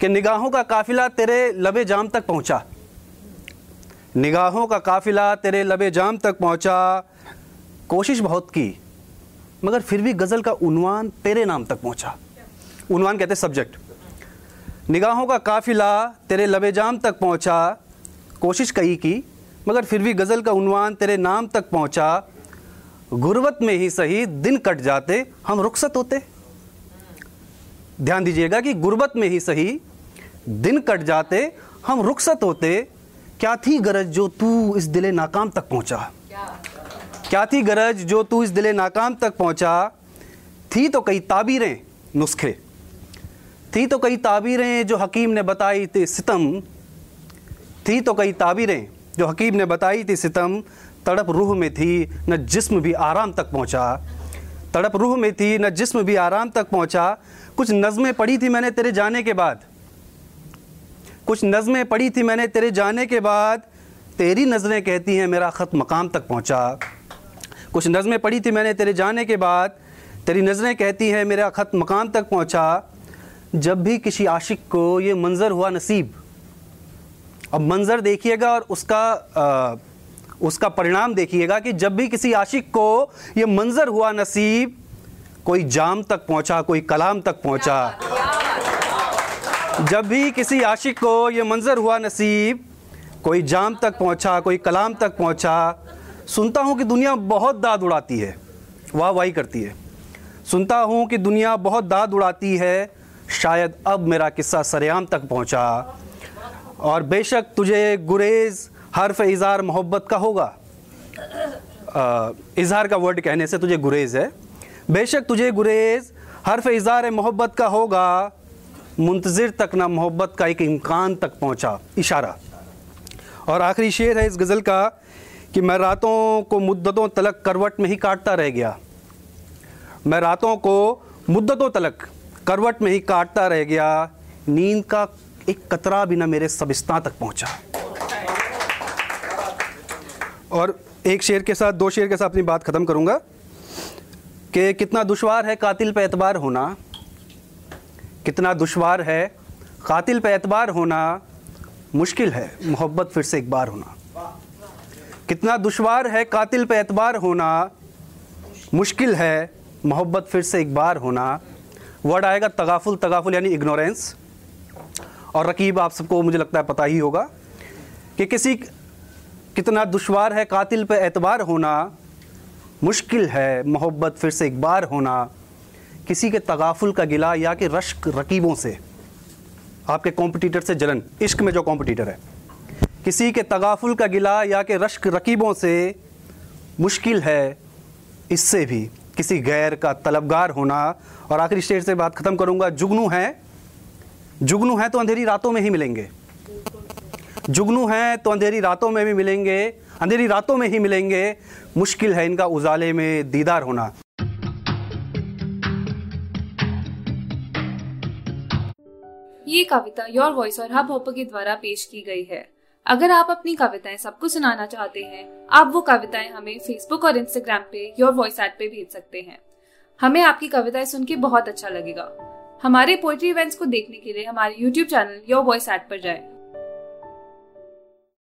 कि निगाहों का काफिला तेरे लबे जाम तक पहुँचा। निगाहों का काफिला तेरे लबे जाम तक पहुँचा। कोशिश बहुत की, मगर फिर भी गज़ल का उनवान तेरे नाम तक पहुँचा। उनवान कहते सब्जेक्ट निगाहों का काफिला तेरे लबे जाम तक पहुँचा। कोशिश कई की, मगर फिर भी गज़ल का उनवान तेरे नाम तक पहुँचा। गुर्बत में ही सही दिन कट जाते, हम रुखसत होते। ध्यान दीजिएगा कि गुर्बत में ही सही, दिन कट जाते, हम रुखसत होते, क्या थी गरज जो तू इस दिले नाकाम तक पहुँचा? क्या थी गरज जो तू इस दिले नाकाम तक पहुँचा? थी तो कई ताबीरें नुस्खे। थी तो कई ताबीरें जो हकीम ने बताई थी सितम। थी तो कई ताबीरें जो हकीम ने बताई थी सितम। तड़प रूह में थी, न जिस्म भी आराम तक पहुँचा। तड़प रूह में थी न जिस्म भी आराम तक पहुँचा। कुछ नज़में पढ़ी थी मैंने तेरे जाने के बाद। कुछ नज़में पढ़ी थी मैंने तेरे जाने के बाद। तेरी नज़रें कहती हैं मेरा ख़त मकाम तक पहुँचा। कुछ नज़में पढ़ी थी मैंने तेरे जाने के बाद। तेरी नज़रें कहती हैं मेरा ख़त मकाम तक पहुँचा। जब भी किसी आशिक को ये मंज़र हुआ नसीब अब मंज़र देखिएगा और उसका आ, उसका परिणाम देखिएगा कि जब भी किसी आशिक को ये मंज़र हुआ नसीब, कोई जाम तक पहुँचा, कोई कलाम तक पहुँचा। जब भी किसी आशिक को ये मंज़र हुआ नसीब, कोई जाम तक पहुँचा, कोई कलाम तक पहुँचा, सुनता हूँ कि दुनिया बहुत दाद उड़ाती है वाह वाही करती है। सुनता हूँ कि दुनिया बहुत दाद उड़ाती है, शायद अब मेरा किस्सा सरेआम तक पहुँचा। और बेशक तुझे गुरेज़ हरफ इज़हार मोहब्बत का होगा। इज़हार का वर्ड कहने से तुझे गुरेज़ है। बेशक तुझे गुरेज़ हरफ इज़हार मोहब्बत का होगा। मुंतज़िर तक ना मोहब्बत का एक इम्कान तक पहुँचा। इशारा। और आखिरी शेर है इस गज़ल का कि मैं रातों को मुद्दतों तलक करवट में ही काटता रह गया। मैं रातों को मुद्दतों तलक करवट में ही काटता रह गया। नींद का एक कतरा भी ना मेरे सबिस्ता तक पहुँचा। और एक शेर के साथ, दो शेर के साथ अपनी बात ख़त्म करूँगा कि कितना दुशवार है कातिल पे एतबार होना। कितना दुशवार है कातिल पे एतबार होना मुश्किल है, मोहब्बत फिर से एक बार होना। कितना दुशवार है कातिल पे एतबार होना मुश्किल है, मोहब्बत फिर से एक बार होना। वर्ड आएगा तगाफुल तगाफुल यानी इग्नोरेंस। और रकीब, आप सबको, मुझे लगता है पता ही होगा कि किसी कितना दुशवार है कातिल पे एतबार होना, मुश्किल है मोहब्बत फिर से एक बार होना, किसी के तगाफुल का गिला या कि रश्क रकीबों से। आपके कॉम्पिटिटर से जलन, इश्क में जो कॉम्पिटिटर है। किसी के तगाफुल का गिला या कि रश्क रकीबों से मुश्किल है, इससे भी किसी गैर का तलबगार होना। और आखिरी स्टेज से बात ख़त्म करूँगा, जुगनू है। जुगनू है तो अंधेरी रातों में ही मिलेंगे। जुगनू हैं तो अंधेरी रातों में भी मिलेंगे, अंधेरी रातों में ही मिलेंगे। मुश्किल है इनका उजाले में दीदार होना। ये कविता योर वॉइस और हब हॉपर के द्वारा पेश की गई है। अगर आप अपनी कविताएँ सबको सुनाना चाहते हैं, आप वो कविताएँ हमें फेसबुक और इंस्टाग्राम पे योर वॉइस ऐप पे भेज सकते हैं। हमें आपकी कविताएँ सुन के बहुत अच्छा लगेगा। हमारे पोएट्री इवेंट्स को देखने के लिए हमारे YouTube channel your voice app पर जाएँ।